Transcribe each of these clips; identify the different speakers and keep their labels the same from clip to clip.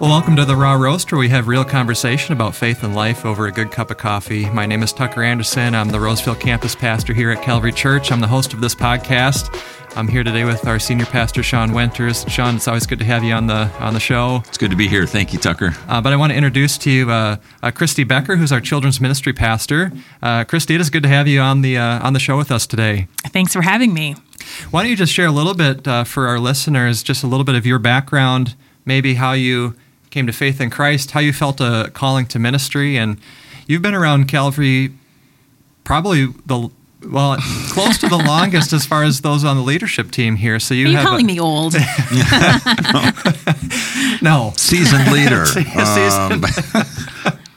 Speaker 1: Well, welcome to the Raw Roast, where we have real conversation about faith and life over a good cup of coffee. My name is Tucker Anderson. I'm the Roseville campus pastor here at Calvary Church. I'm the host of this podcast. I'm here today with our senior pastor, Sean Winters. Sean, it's always good to have you on the on the show.
Speaker 2: It's good to be here. Thank you, Tucker.
Speaker 1: Uh, but I want to introduce to you uh, uh, Christy Becker, who's our children's ministry pastor. Uh, Christy, it is good to have you on the uh, on the show with us today.
Speaker 3: Thanks for having me.
Speaker 1: Why don't you just share a little bit uh, for our listeners, just a little bit of your background, maybe how you came to faith in Christ, how you felt a calling to ministry, and you've been around Calvary probably the well close to the longest as far as those on the leadership team here. So you
Speaker 3: Are you
Speaker 1: have
Speaker 3: calling
Speaker 1: a,
Speaker 3: me old?
Speaker 1: no.
Speaker 2: Seasoned leader. Um,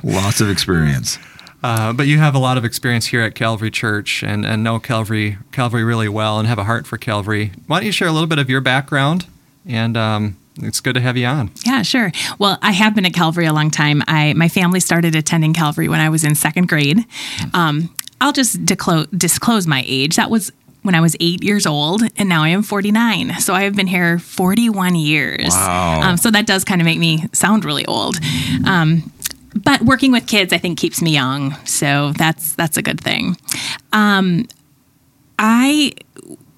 Speaker 2: lots of experience.
Speaker 1: Uh, but you have a lot of experience here at Calvary Church and, and know Calvary Calvary really well and have a heart for Calvary. Why don't you share a little bit of your background? And um, it's good to have you on.
Speaker 3: yeah, sure. Well, I have been at Calvary a long time. I my family started attending Calvary when I was in second grade. Um, I'll just disclose, disclose my age. That was when I was eight years old, and now I am 49. So I have been here 41 years.
Speaker 2: Wow.
Speaker 3: Um, so that does kind of make me sound really old. Um, but working with kids, I think, keeps me young. So that's that's a good thing. Um, I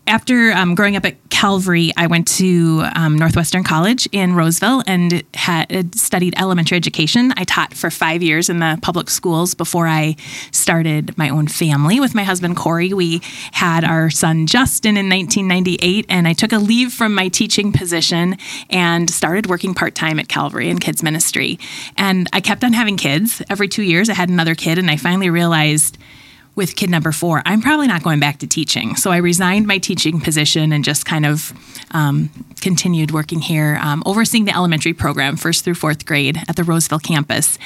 Speaker 3: after um, growing up at Calvary, I went to um, Northwestern College in Roseville and had studied elementary education. I taught for five years in the public schools before I started my own family with my husband Corey. We had our son Justin in 1998, and I took a leave from my teaching position and started working part time at Calvary in kids ministry. And I kept on having kids. Every two years, I had another kid, and I finally realized with kid number four, I'm probably not going back to teaching. So I resigned my teaching position and just kind of um, continued working here, um, overseeing the elementary program, first through fourth grade at the Roseville campus.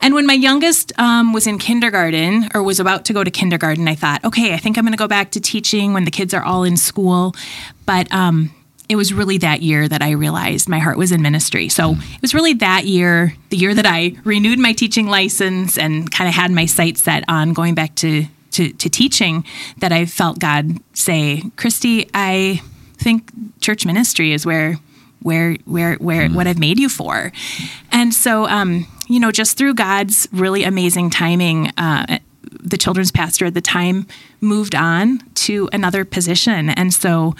Speaker 3: And when my youngest um, was in kindergarten or was about to go to kindergarten, I thought, okay, I think I'm going to go back to teaching when the kids are all in school. But um, it was really that year that I realized my heart was in ministry. So it was really that year, the year that I renewed my teaching license and kind of had my sights set on going back to, to, to teaching, that I felt God say, Christy, I think church ministry is where where where where what I've made you for. And so um, you know, just through God's really amazing timing, uh, the children's pastor at the time moved on to another position. And so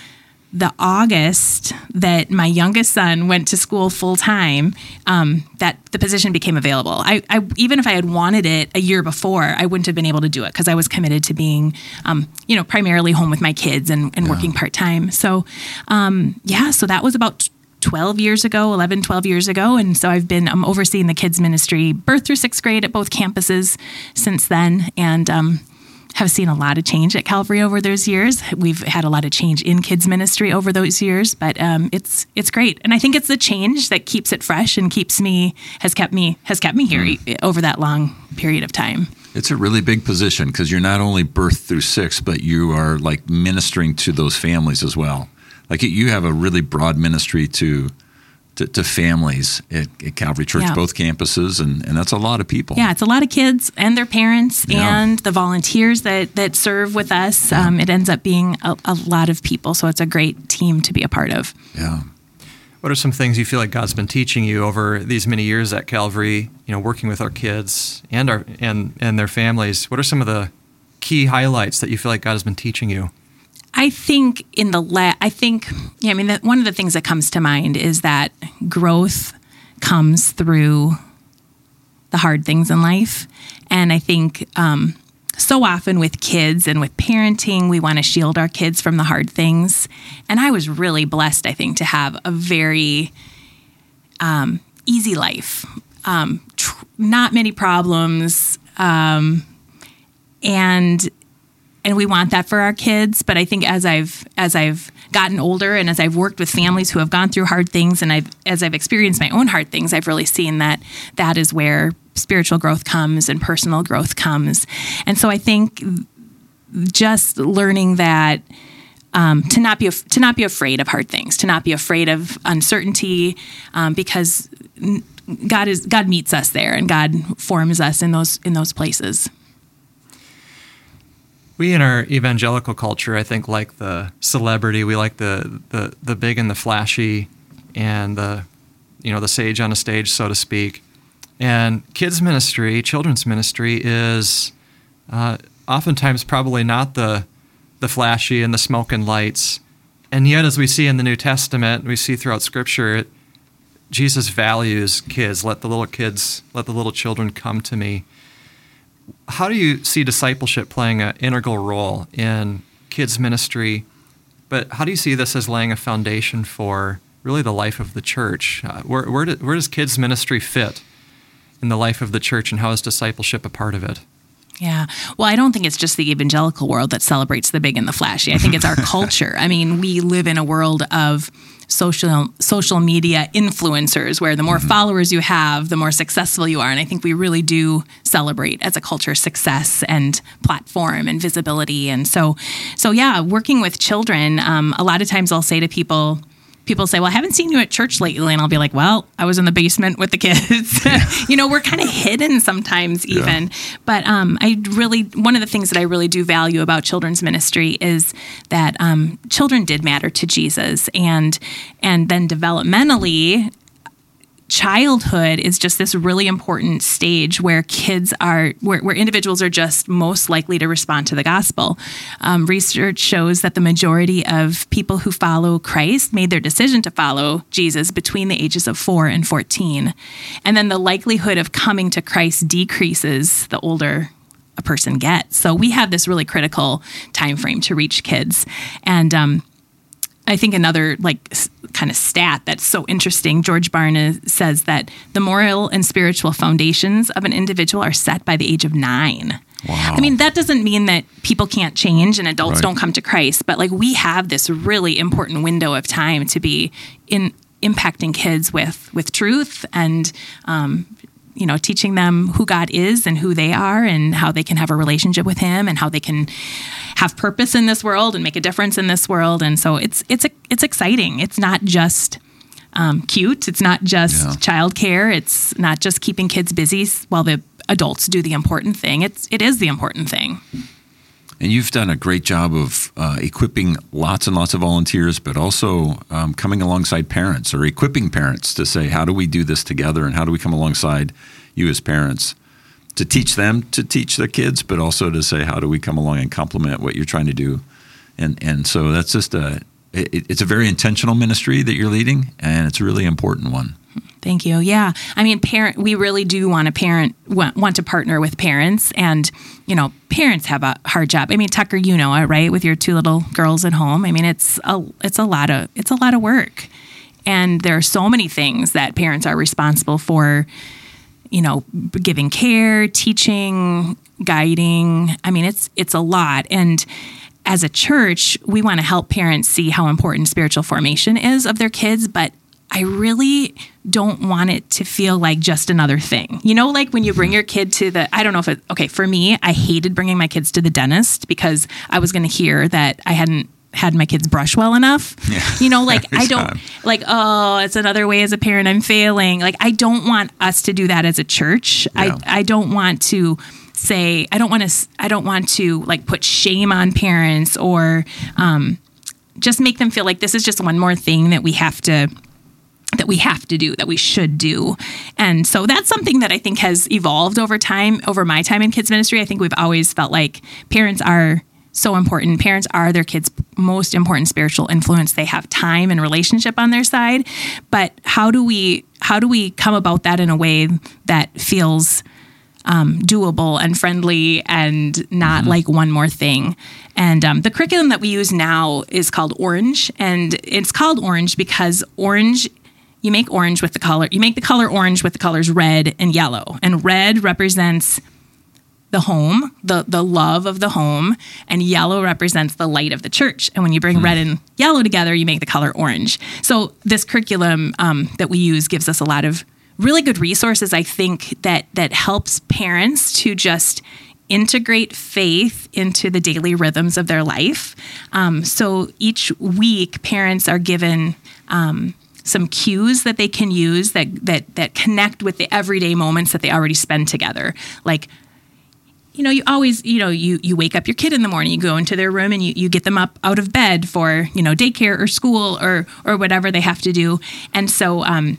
Speaker 3: the August that my youngest son went to school full time, um, that the position became available. I, I even if I had wanted it a year before, I wouldn't have been able to do it because I was committed to being, um, you know, primarily home with my kids and, and working part time. So, um, yeah, so that was about 12 years ago 11 12 years ago and so i've been um, overseeing the kids ministry birth through sixth grade at both campuses since then and um, have seen a lot of change at calvary over those years. We've had a lot of change in kids ministry over those years but um, it's it's great. And i think it's the change that keeps it fresh and keeps me has kept me has kept me here e- over that long period of time.
Speaker 2: It's a really big position because you're not only birth through six, but you are like ministering to those families as well. Like you have a really broad ministry to to, to families at, at Calvary Church,
Speaker 3: Yeah.
Speaker 2: both campuses, and, and that's a lot of people.
Speaker 3: Yeah, it's a lot of kids and their parents
Speaker 2: Yeah.
Speaker 3: and the volunteers that that serve with us. Um, it ends up being a, a lot of people, so it's a great team to be a part of.
Speaker 2: Yeah.
Speaker 1: What are some things you feel like God's been teaching you over these many years at Calvary? You know, working with our kids and our and and their families. What are some of the key highlights that you feel like God has been teaching you?
Speaker 3: I think in the la- I think yeah, I mean one of the things that comes to mind is that growth comes through the hard things in life, and I think um, so often with kids and with parenting, we want to shield our kids from the hard things. And I was really blessed, I think, to have a very um, easy life, um, tr- not many problems, um, and and we want that for our kids but i think as i've as i've gotten older and as i've worked with families who have gone through hard things and i've as i've experienced my own hard things i've really seen that that is where spiritual growth comes and personal growth comes and so i think just learning that um, to not be to not be afraid of hard things, to not be afraid of uncertainty, um, because God is God meets us there, and God forms us in those in those places.
Speaker 1: We in our evangelical culture, I think, like the celebrity. We like the the, the big and the flashy, and the you know, the sage on a stage, so to speak. And kids ministry, children's ministry, is uh, oftentimes probably not the the flashy and the smoke and lights. And yet, as we see in the New Testament, we see throughout Scripture, it, Jesus values kids. Let the little kids, let the little children come to me. How do you see discipleship playing an integral role in kids ministry? But how do you see this as laying a foundation for really the life of the church? Uh, where, where, do, where does kids ministry fit in the life of the church, and how is discipleship a part of it?
Speaker 3: Yeah. Well, I don't think it's just the evangelical world that celebrates the big and the flashy. I think it's our culture. I mean, we live in a world of social social media influencers where the more mm-hmm. followers you have, the more successful you are. And I think we really do celebrate as a culture success and platform and visibility. And so so yeah, working with children, um, a lot of times I'll say to people, people say, Well, I haven't seen you at church lately. And I'll be like, Well, I was in the basement with the kids. Yeah. you know, we're kind of hidden sometimes, even. Yeah. But um, I really, one of the things that I really do value about children's ministry is that um, children did matter to Jesus. And, and then developmentally, childhood is just this really important stage where kids are where, where individuals are just most likely to respond to the gospel. Um, research shows that the majority of people who follow christ made their decision to follow jesus between the ages of 4 and 14 and then the likelihood of coming to christ decreases the older a person gets. So we have this really critical time frame to reach kids. And um, I think another like kind of stat that's so interesting. George Barna says that the moral and spiritual foundations of an individual are set by the age of nine. Wow. I mean, that doesn't mean that people can't change and adults right. don't come to Christ, but like we have this really important window of time to be in impacting kids with with truth and um, you know, teaching them who God is and who they are and how they can have a relationship with him and how they can have purpose in this world and make a difference in this world. And so it's it's a, it's exciting. It's not just um, cute. It's not just yeah. childcare. It's not just keeping kids busy while the adults do the important thing. It's it is the important thing.
Speaker 2: And you've done a great job of uh, equipping lots and lots of volunteers, but also um, coming alongside parents or equipping parents to say, how do we do this together and how do we come alongside you as parents to teach them to teach the kids, but also to say, how do we come along and complement what you're trying to do? And, and so that's just a, it, it's a very intentional ministry that you're leading, and it's a really important one.
Speaker 3: Thank you. Yeah. I mean, parent, we really do want to parent, want, want to partner with parents. And, you know, parents have a hard job. I mean, Tucker, you know it, right? With your two little girls at home. I mean, it's a, it's a lot of, it's a lot of work. And there are so many things that parents are responsible for, you know, giving care, teaching, guiding. I mean, it's, it's a lot. And, as a church, we want to help parents see how important spiritual formation is of their kids, but I really don't want it to feel like just another thing. You know, like when you bring your kid to the, I don't know if it, okay, for me, I hated bringing my kids to the dentist because I was going to hear that I hadn't had my kids brush well enough. Yeah. You know, like I don't time. like, oh, it's another way as a parent I'm failing. Like I don't want us to do that as a church. Yeah. I I don't want to say I don't want to I don't want to like put shame on parents or um just make them feel like this is just one more thing that we have to that we have to do, that we should do. And so that's something that I think has evolved over time, over my time in kids ministry. I think we've always felt like parents are so important. Parents are their kids' most important spiritual influence. They have time and relationship on their side. But how do we how do we come about that in a way that feels um, doable and friendly and not mm-hmm. like one more thing. And um, the curriculum that we use now is called Orange, and it's called Orange because orange you make orange with the color you make the color orange with the colors red and yellow and red represents the home the the love of the home and yellow represents the light of the church and when you bring mm. red and yellow together you make the color orange so this curriculum um, that we use gives us a lot of really good resources i think that that helps parents to just integrate faith into the daily rhythms of their life. Um, so each week parents are given um, some cues that they can use that that that connect with the everyday moments that they already spend together. Like you know you always you know you you wake up your kid in the morning you go into their room and you, you get them up out of bed for you know daycare or school or or whatever they have to do. And so um,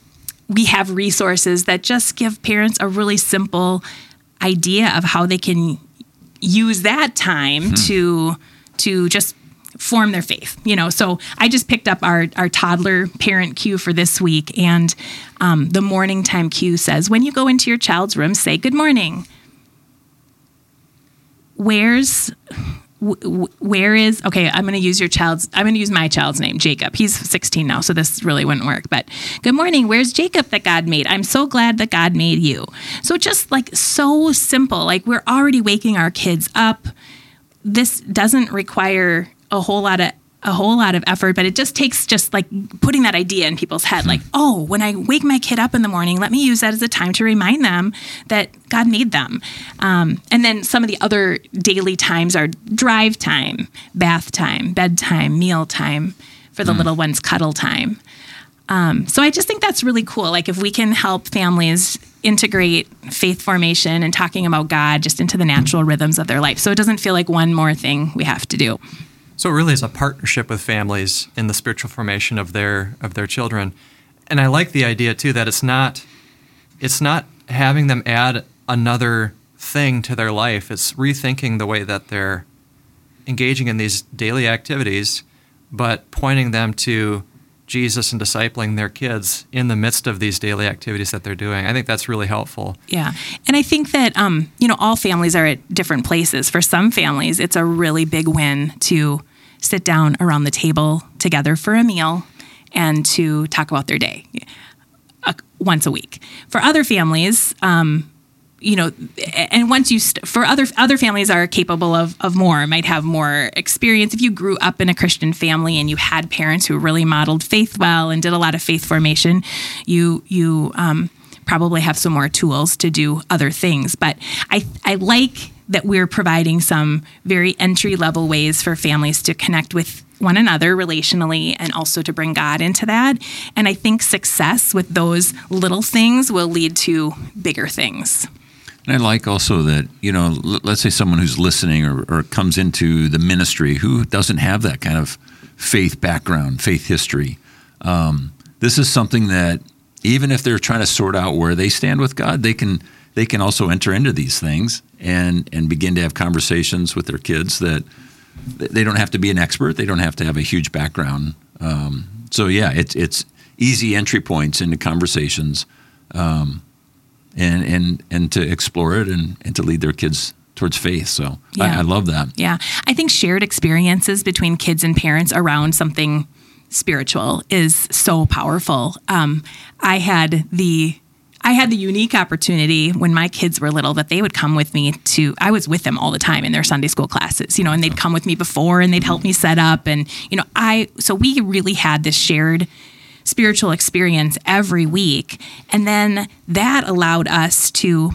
Speaker 3: we have resources that just give parents a really simple idea of how they can use that time to to just form their faith you know? So i just picked up our our toddler parent cue for this week and um, the morning time cue says when you go into your child's room say good morning. Where's where is okay i'm going to use your child's i'm going to use my child's name jacob. He's 16 now so this really wouldn't work but good morning. Where's jacob that god made? I'm so glad that god made you. So just like so simple like we're already waking our kids up. This doesn't require a whole lot of a whole lot of effort, but it just takes just like putting that idea in people's head like, oh, when I wake my kid up in the morning, let me use that as a time to remind them that God made them. Um, and then some of the other daily times are drive time, bath time, bedtime, meal time, for the little ones, cuddle time. Um, so I just think that's really cool. Like if we can help families integrate faith formation and talking about God just into the natural rhythms of their life. So it doesn't feel like one more thing we have to do.
Speaker 1: So it really is a partnership with families in the spiritual formation of their of their children. And I like the idea too that it's not it's not having them add another thing to their life. It's rethinking the way that they're engaging in these daily activities, but pointing them to Jesus and discipling their kids in the midst of these daily activities that they're doing. I think that's really helpful.
Speaker 3: Yeah. And I think that, um, you know, all families are at different places. For some families, it's a really big win to sit down around the table together for a meal and to talk about their day uh, once a week. For other families, um, you know, and once you st- for other other families are capable of of more, might have more experience. If you grew up in a Christian family and you had parents who really modeled faith well and did a lot of faith formation, you you um, probably have some more tools to do other things. But I I like that we're providing some very entry level ways for families to connect with one another relationally and also to bring God into that. And I think success with those little things will lead to bigger things.
Speaker 2: And I like also that, you know, let's say someone who's listening or, or comes into the ministry who doesn't have that kind of faith background, faith history. Um, this is something that even if they're trying to sort out where they stand with God, they can they can also enter into these things and and begin to have conversations with their kids that they don't have to be an expert, they don't have to have a huge background. Um, so yeah, it's it's easy entry points into conversations. Um, and and and to explore it and, and to lead their kids towards faith. So
Speaker 3: Yeah.
Speaker 2: I, I love that.
Speaker 3: Yeah. I think shared experiences between kids and parents around something spiritual is so powerful. Um, I had the I had the unique opportunity when my kids were little that they would come with me to I was with them all the time in their Sunday school classes, you know, and they'd come with me before and they'd help me set up and you know, I so we really had this shared spiritual experience every week. And then that allowed us to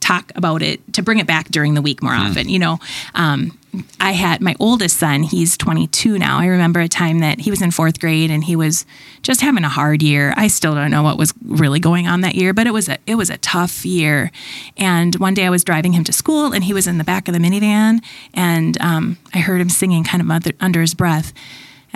Speaker 3: talk about it, to bring it back during the week more often. You know, um, I had my oldest son, he's 22 now. I remember a time that he was in fourth grade and he was just having a hard year. I still don't know what was really going on that year, but it was a, it was a tough year. And one day I was driving him to school and he was in the back of the minivan and um, I heard him singing kind of under, under his breath.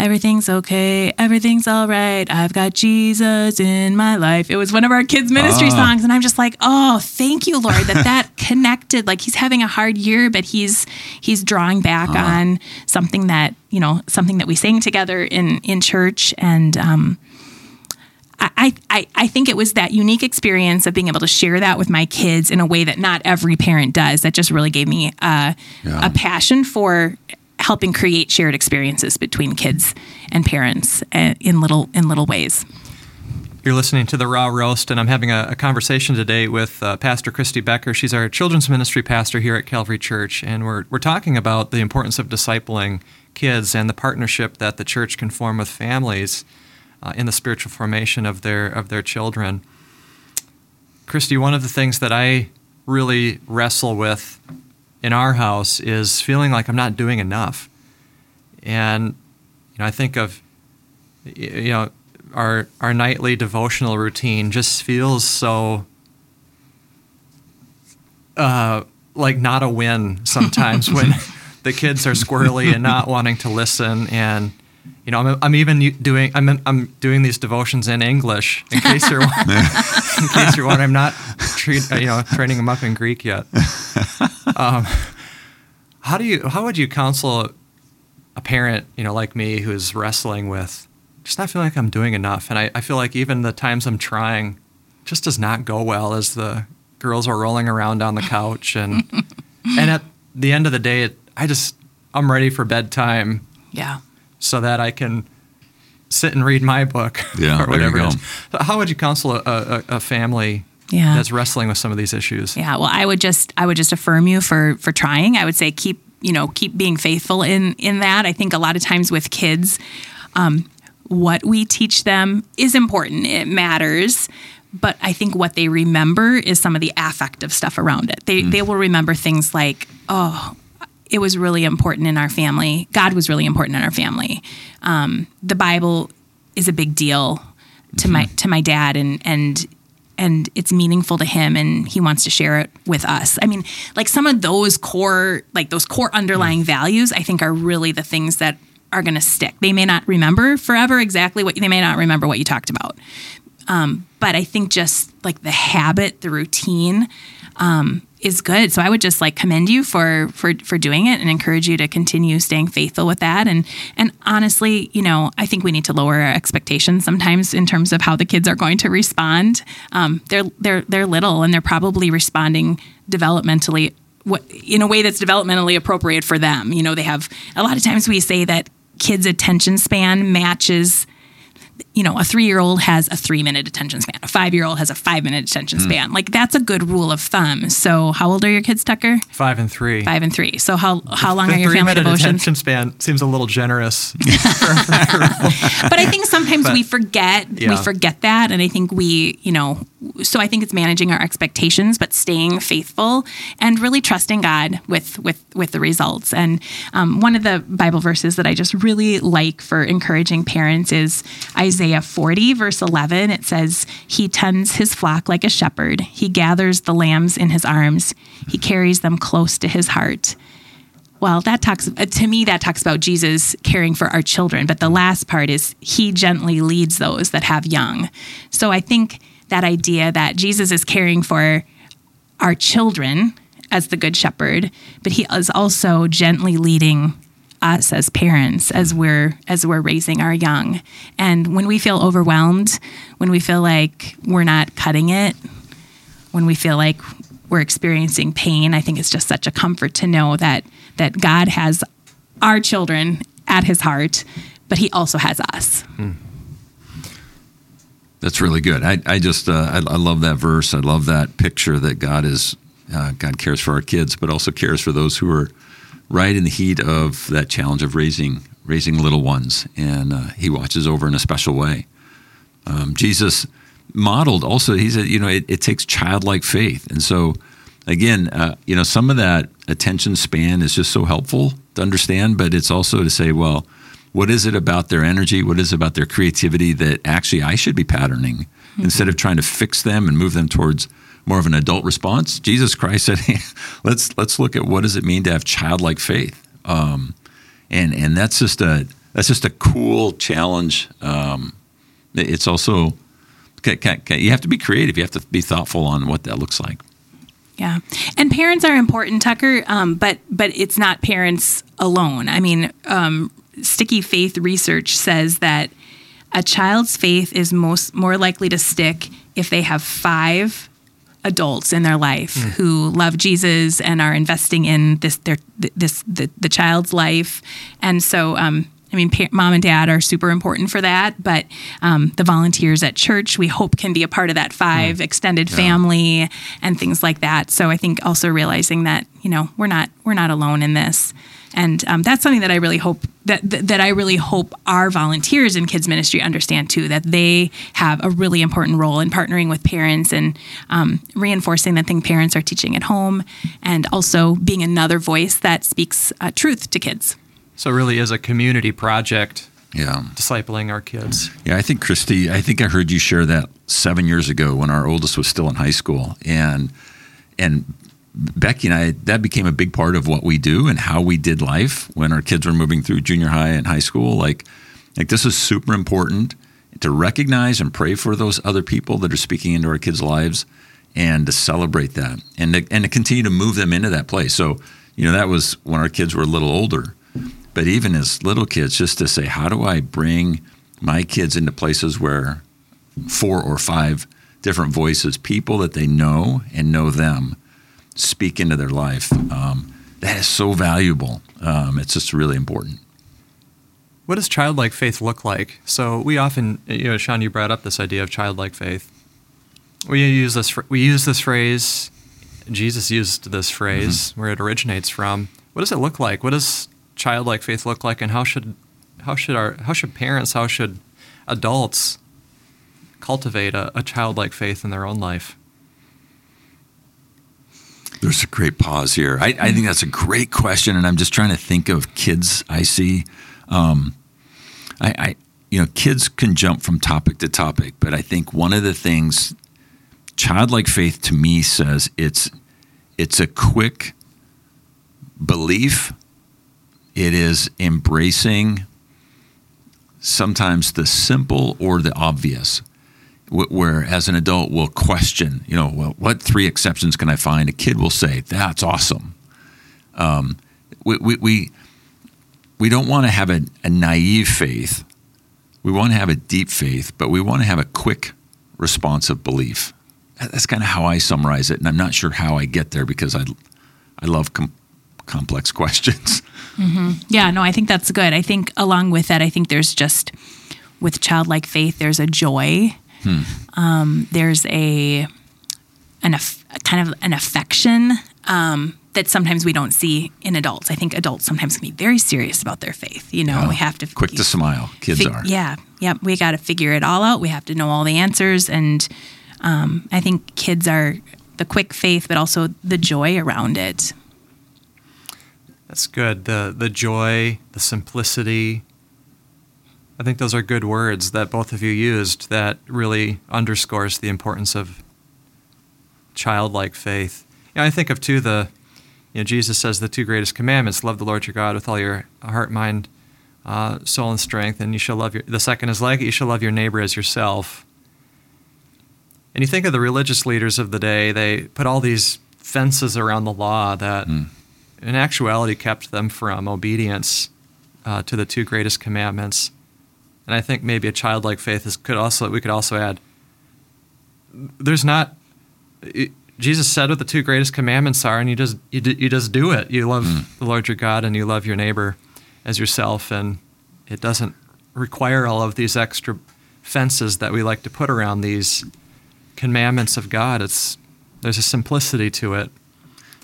Speaker 3: Everything's okay. Everything's all right. I've got Jesus in my life. It was one of our kids' ministry ah. songs. And I'm just like, oh, thank you, Lord, that that connected. Like he's having a hard year, but he's he's drawing back ah. on something that, you know, something that we sang together in in church. And um I, I, I think it was that unique experience of being able to share that with my kids in a way that not every parent does. That just really gave me a,
Speaker 2: Yeah.
Speaker 3: a passion for helping create shared experiences between kids and parents uh, in little in little ways.
Speaker 1: You're listening to the Raw Roast, and I'm having a, a conversation today with uh, Pastor Christy Becker. She's our children's ministry pastor here at Calvary Church, and we're, we're talking about the importance of discipling kids and the partnership that the church can form with families uh, in the spiritual formation of their of their children. Christy, one of the things that I really wrestle with in our house is feeling like I'm not doing enough, and you know I think of you know our our nightly devotional routine just feels so uh, like not a win sometimes when the kids are squirrely and not wanting to listen. And you know, I'm, I'm even doing I'm I'm doing these devotions in English in case you're in case you're wondering. I'm not treat, uh, you know training them up in Greek yet. Um, how do you how would you counsel a parent you know like me who's wrestling with just not feeling like I'm doing enough, and I, I feel like even the times I'm trying just does not go well as the girls are rolling around on the couch and and at the end of the day, it, I just I'm ready for bedtime
Speaker 3: Yeah.
Speaker 1: so that I can sit and read my book
Speaker 2: Yeah,
Speaker 1: or
Speaker 2: there you
Speaker 1: whatever it
Speaker 2: go.
Speaker 1: is. So how would you counsel a, a, a family
Speaker 3: Yeah.
Speaker 1: that's wrestling with some of these issues?
Speaker 3: Yeah, well, I would just I would just affirm you for for trying. I would say keep you know keep being faithful in in that. I think a lot of times with kids, um, what we teach them is important. It matters. But I think what they remember is some of the affective stuff around it. They they will remember things like, oh, it was really important in our family. God was really important in our family. Um, the Bible is a big deal to my to my dad, and and and it's meaningful to him, and he wants to share it with us. I mean, like some of those core like those core underlying values, I think are really the things that are going to stick. They may not remember forever exactly what they may not remember what you talked about, um, but I think just like the habit, the routine, um, is good. So I would just like commend you for for for doing it and encourage you to continue staying faithful with that. And and honestly, you know, I think we need to lower our expectations sometimes in terms of how the kids are going to respond. Um, they're they're they're little and they're probably responding developmentally in a way that's developmentally appropriate for them. You know, they have a lot of times we say that kids' attention span matches you know, a three year old has a three minute attention span, a five year old has a five minute attention
Speaker 2: Hmm.
Speaker 3: span. Like that's a good rule of thumb. So, how old are your kids, Tucker?
Speaker 1: Five and three.
Speaker 3: Five and three. So, how how long
Speaker 1: the
Speaker 3: are your
Speaker 1: three
Speaker 3: family
Speaker 1: minute
Speaker 3: devotions?
Speaker 1: attention span seems a little generous.
Speaker 3: but I think sometimes
Speaker 1: But-
Speaker 3: we forget
Speaker 1: Yeah.
Speaker 3: we forget that, and I think we, you know, so I think it's managing our expectations, but staying faithful and really trusting God with with with the results. And um, one of the Bible verses that I just really like for encouraging parents is Isaiah 40 verse 11. It says, "He tends his flock like a shepherd. He gathers the lambs in his arms. He carries them close to his heart." Well, that talks uh, to me. That talks about Jesus caring for our children. But the last part is he gently leads those that have young. So I think that idea that Jesus is caring for our children as the good shepherd, but he is also gently leading us as parents as we're as we're raising our young. And when we feel overwhelmed, when we feel like we're not cutting it, when we feel like we're experiencing pain, I think it's just such a comfort to know that that God has our children at his heart, but he also has us.
Speaker 2: That's really good. I, I just uh, I, I love that verse. I love that picture that God is uh, God cares for our kids, but also cares for those who are right in the heat of that challenge of raising raising little ones, and uh, He watches over in a special way. Um, Jesus modeled also. He said, you know, it, it takes childlike faith, and so again, uh, you know, some of that attention span is just so helpful to understand, but it's also to say, well, what is it about their energy? What is it about their creativity that actually I should be patterning instead of trying to fix them and move them towards more of an adult response? Jesus Christ said, hey, let's let's look at what does it mean to have childlike faith, um, and and that's just a that's just a cool challenge. Um, it's also you have to be creative. You have to be thoughtful on what that looks like.
Speaker 3: Yeah, and parents are important, Tucker. Um, but but it's not parents alone. I mean, um, sticky faith research says that a child's faith is most more likely to stick if they have five adults in their life who love Jesus and are investing in this their this the, the child's life, and so. Um, I mean, pa- mom and dad are super important for that, but um, the volunteers at church, we hope, can be a part of that five extended family and things like that. So I think also realizing that you know we're not we're not alone in this, and um, that's something that I really hope that, that that I really hope our volunteers in kids ministry understand too. That they have a really important role in partnering with parents and um, reinforcing the thing parents are teaching at home, and also being another voice that speaks uh, truth to kids.
Speaker 1: so it really is a community project
Speaker 2: Yeah.
Speaker 1: discipling our kids.
Speaker 2: Yeah, I think Christy, I think I heard you share that seven years ago when our oldest was still in high school, and and Becky and I, that became a big part of what we do and how we did life when our kids were moving through junior high and high school. Like Like this is super important to recognize and pray for those other people that are speaking into our kids' lives and to celebrate that and to, and to continue to move them into that place. So, you know, that was when our kids were a little older. But even as little kids, just to say, how do I bring my kids into places where four or five different voices, people that they know and know them, speak into their life? Um, that is so valuable. Um, it's just really important.
Speaker 1: What does childlike faith look like? So we often, you know, Sean, you brought up this idea of childlike faith. We use this. We use this phrase. Jesus used this phrase mm-hmm. where it originates from. What does it look like? What does childlike faith look like, and how should how should our how should parents how should adults cultivate a, a childlike faith in their own life?
Speaker 2: There's a great pause here. I, I, think that's a great question, and I'm just trying to think of kids I see. Um, I, I, you know, kids can jump from topic to topic, but I think one of the things childlike faith to me says it's it's a quick belief. It is embracing sometimes the simple or the obvious where as an adult we'll question, you know, well, what three exceptions can I find? A kid will say, "That's awesome." Um, we, we, we we don't want to have a, a naive faith. We want to have a deep faith, but we want to have a quick, responsive belief. That's kind of how I summarize it, and I'm not sure how I get there because I I love com- complex questions.
Speaker 3: Mm-hmm. Yeah, no, I think that's good. I think along with that, I think there's just with childlike faith, there's a joy Hmm. Um, there's a an aff- kind of an affection um, that sometimes we don't see in adults. I think adults sometimes can be very serious about their faith. You know, we have to
Speaker 2: quick to smile. Kids fig- are.
Speaker 3: Yeah, yeah. We got to figure it all out. We have to know all the answers, and um, I think kids are the quick faith, but also the joy around it.
Speaker 1: That's good. The the joy, the simplicity, I think those are good words that both of you used that really underscores the importance of childlike faith. Know, I think of too the, you know, Jesus says the two greatest commandments: love the Lord your God with all your heart, mind, uh, soul, and strength, and you shall love your. The second is like it: you shall love your neighbor as yourself. And you think of the religious leaders of the day; they put all these fences around the law that, mm. in actuality, kept them from obedience uh, to the two greatest commandments. And I think maybe a childlike faith is could also we could also add. There's not. It, Jesus said what the two greatest commandments are, and you just you, you just do it. You love mm. the Lord your God, and you love your neighbor as yourself, and it doesn't require all of these extra fences that we like to put around these commandments of God. It's there's a simplicity to it,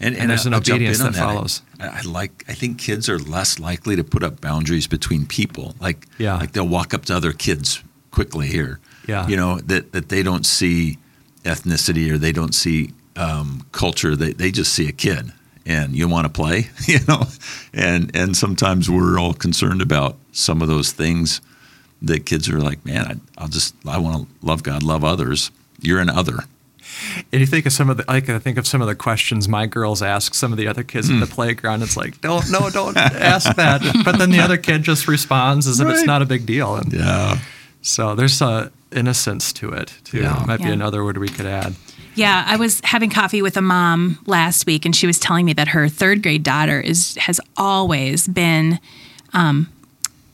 Speaker 1: and, and, and there's an I'll obedience that, that, follows.
Speaker 2: I, I, like. I think kids are less likely to put up boundaries between people. Like, yeah. like they'll walk up to other kids quickly here.
Speaker 1: Yeah,
Speaker 2: you know that that they don't see ethnicity or they don't see um, culture. They they just see a kid, and you want to play, you know, and and sometimes we're all concerned about some of those things that kids are like, man, I, I'll just I want to love God, love others. You're an other
Speaker 1: and you think of some of the, like I think of some of the questions my girls ask some of the other kids mm. in the hmm. playground. It's like, don't, no, don't ask that. But then the other kid just responds as right. if it's not a big deal. And
Speaker 2: yeah.
Speaker 1: So there's a innocence to it too. Yeah. Might yeah. be another word we could add.
Speaker 3: Yeah, I was having coffee with a mom last week, and she was telling me that her third grade daughter is has always been um,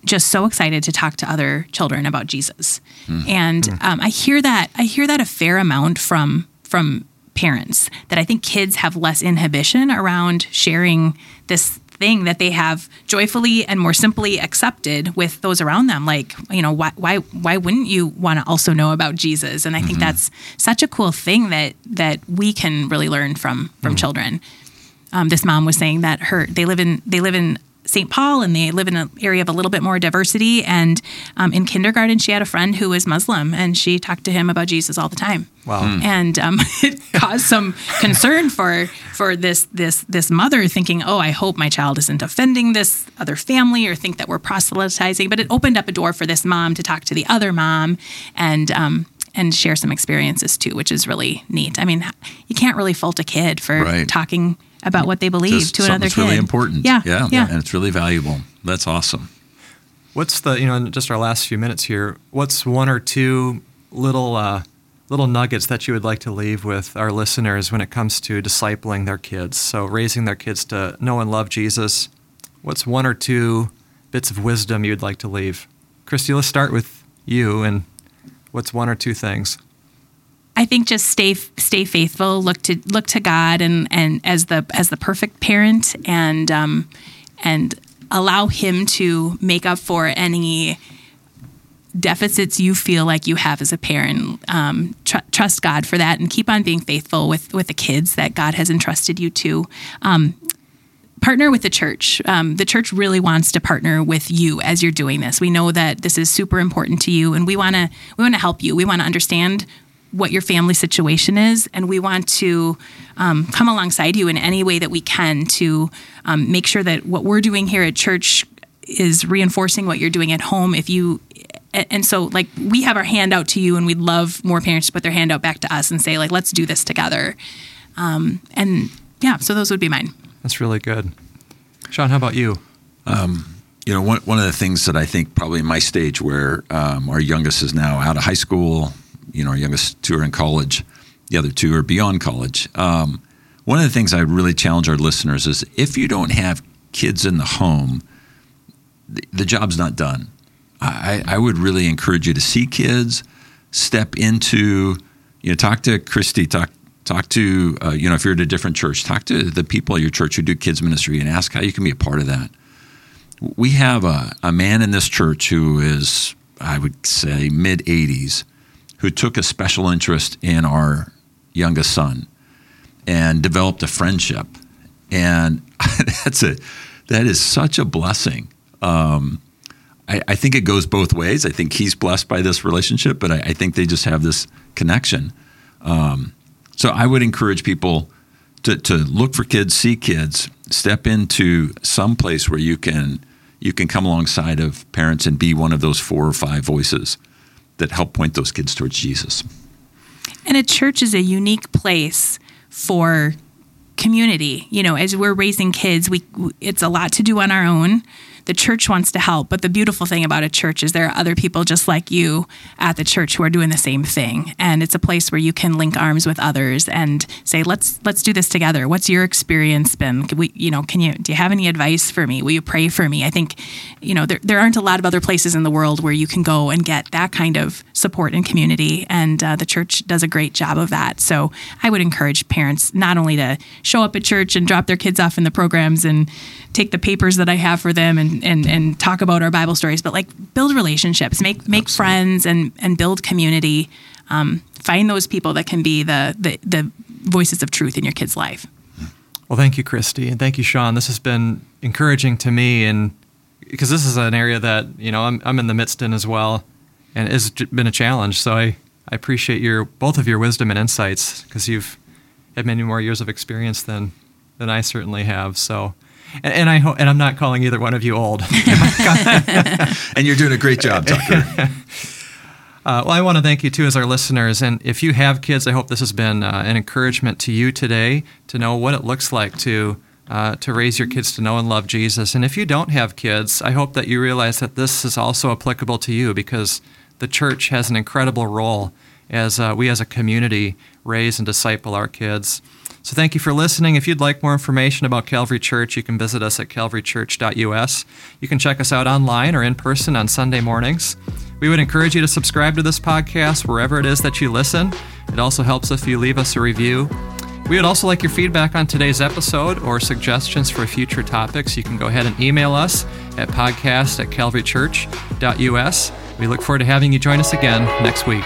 Speaker 3: just so excited to talk to other children about Jesus. Mm. And mm. Um, I hear that I hear that a fair amount from from parents that I think kids have less inhibition around sharing this thing that they have joyfully and more simply accepted with those around them. Like you know why why why wouldn't you want to also know about Jesus? And I think mm-hmm. that's such a cool thing that that we can really learn from from mm children. Um, this mom was saying that her they live in they live in St. Paul and they live in an area of a little bit more diversity. And um, in kindergarten, she had a friend who was Muslim and she talked to him about Jesus all the time.
Speaker 1: Wow. Mm.
Speaker 3: And um, it caused some concern for for this this this mother thinking, oh, I hope my child isn't offending this other family or think that we're proselytizing. But it opened up a door for this mom to talk to the other mom and um, and share some experiences too, which is really neat. I mean, you can't really fault a kid for right. talking about what they believe Just to another kid.
Speaker 2: really important.
Speaker 3: Yeah,
Speaker 2: yeah, yeah, and it's really valuable. That's awesome.
Speaker 1: What's the you know in just our last few minutes here? What's one or two little uh, little nuggets that you would like to leave with our listeners when it comes to discipling their kids? So raising their kids to know and love Jesus. What's one or two bits of wisdom you'd like to leave? Christy, let's start with you. And what's one or two things?
Speaker 3: I think just stay stay faithful. Look to look to God and and as the as the perfect parent and um, and allow Him to make up for any deficits you feel like you have as a parent. Um, tr- trust God for that and keep on being faithful with with the kids that God has entrusted you to. Um, partner with the church. Um, the church really wants to partner with you as you're doing this. We know that this is super important to you, and we want to we want to help you. We want to understand what your family situation is, and we want to um, come alongside you in any way that we can to um, make sure that what we're doing here at church is reinforcing what you're doing at home. If you and so like we have our hand out to you, and we'd love more parents to put their hand out back to us and say like, let's do this together. Um, and yeah, so those would be mine.
Speaker 1: That's really good. Sean, how about you?
Speaker 2: Um, you know, one, one of the things that I think probably in my stage where um, our youngest is now out of high school, you know, our youngest two are in college, the other two are beyond college. Um, one of the things I really challenge our listeners is if you don't have kids in the home, the, the job's not done. I, I would really encourage you to see kids, step into, you know, talk to Christy, talk talk to uh, you know if you're at a different church talk to the people at your church who do kids ministry and ask how you can be a part of that we have a, a man in this church who is i would say mid 80s who took a special interest in our youngest son and developed a friendship. And that's a that is such a blessing. Um, I, I, think it goes both ways. I think he's blessed by this relationship but i, I think they just have this connection. Um, so I would encourage people to, to look for kids, see kids, step into some place where you can you can come alongside of parents and be one of those four or five voices that help point those kids towards Jesus.
Speaker 3: And a church is a unique place for community. You know, as we're raising kids, we it's a lot to do on our own the church wants to help. But the beautiful thing about a church is there are other people just like you at the church who are doing the same thing. And it's a place where you can link arms with others and say, let's let's do this together. What's your experience been? Can we, you know, can you do you have any advice for me? Will you pray for me? I think, you know, there, there aren't a lot of other places in the world where you can go and get that kind of support and community. And uh, the church does a great job of that. So I would encourage parents not only to show up at church and drop their kids off in the programs and take the papers that I have for them and, and, and talk about our Bible stories, but like build relationships, make make Absolutely. friends and and build community. Um, find those people that can be the, the the voices of truth in your kid's life.
Speaker 1: Well, thank you, Christy, and thank you, Sean. This has been encouraging to me, and because this is an area that you know I'm I'm in the midst in as well, and it's been a challenge. So I I appreciate your both of your wisdom and insights because you've had many more years of experience than than I certainly have. So and, and I ho- and I'm not calling either one of you old.
Speaker 2: and you're doing a great job, Tucker.
Speaker 1: Uh, well, I want to thank you too as our listeners. And if you have kids, I hope this has been uh, an encouragement to you today to know what it looks like to uh, to raise your kids to know and love Jesus. And if you don't have kids, I hope that you realize that this is also applicable to you because the church has an incredible role as uh, we as a community raise and disciple our kids. So thank you for listening. If you'd like more information about Calvary Church, you can visit us at calvarychurch.us. You can check us out online or in person on Sunday mornings. We would encourage you to subscribe to this podcast wherever it is that you listen. It also helps if you leave us a review. We would also like your feedback on today's episode or suggestions for future topics. You can go ahead and email us at podcast at calvarychurch.us. We look forward to having you join us again next week.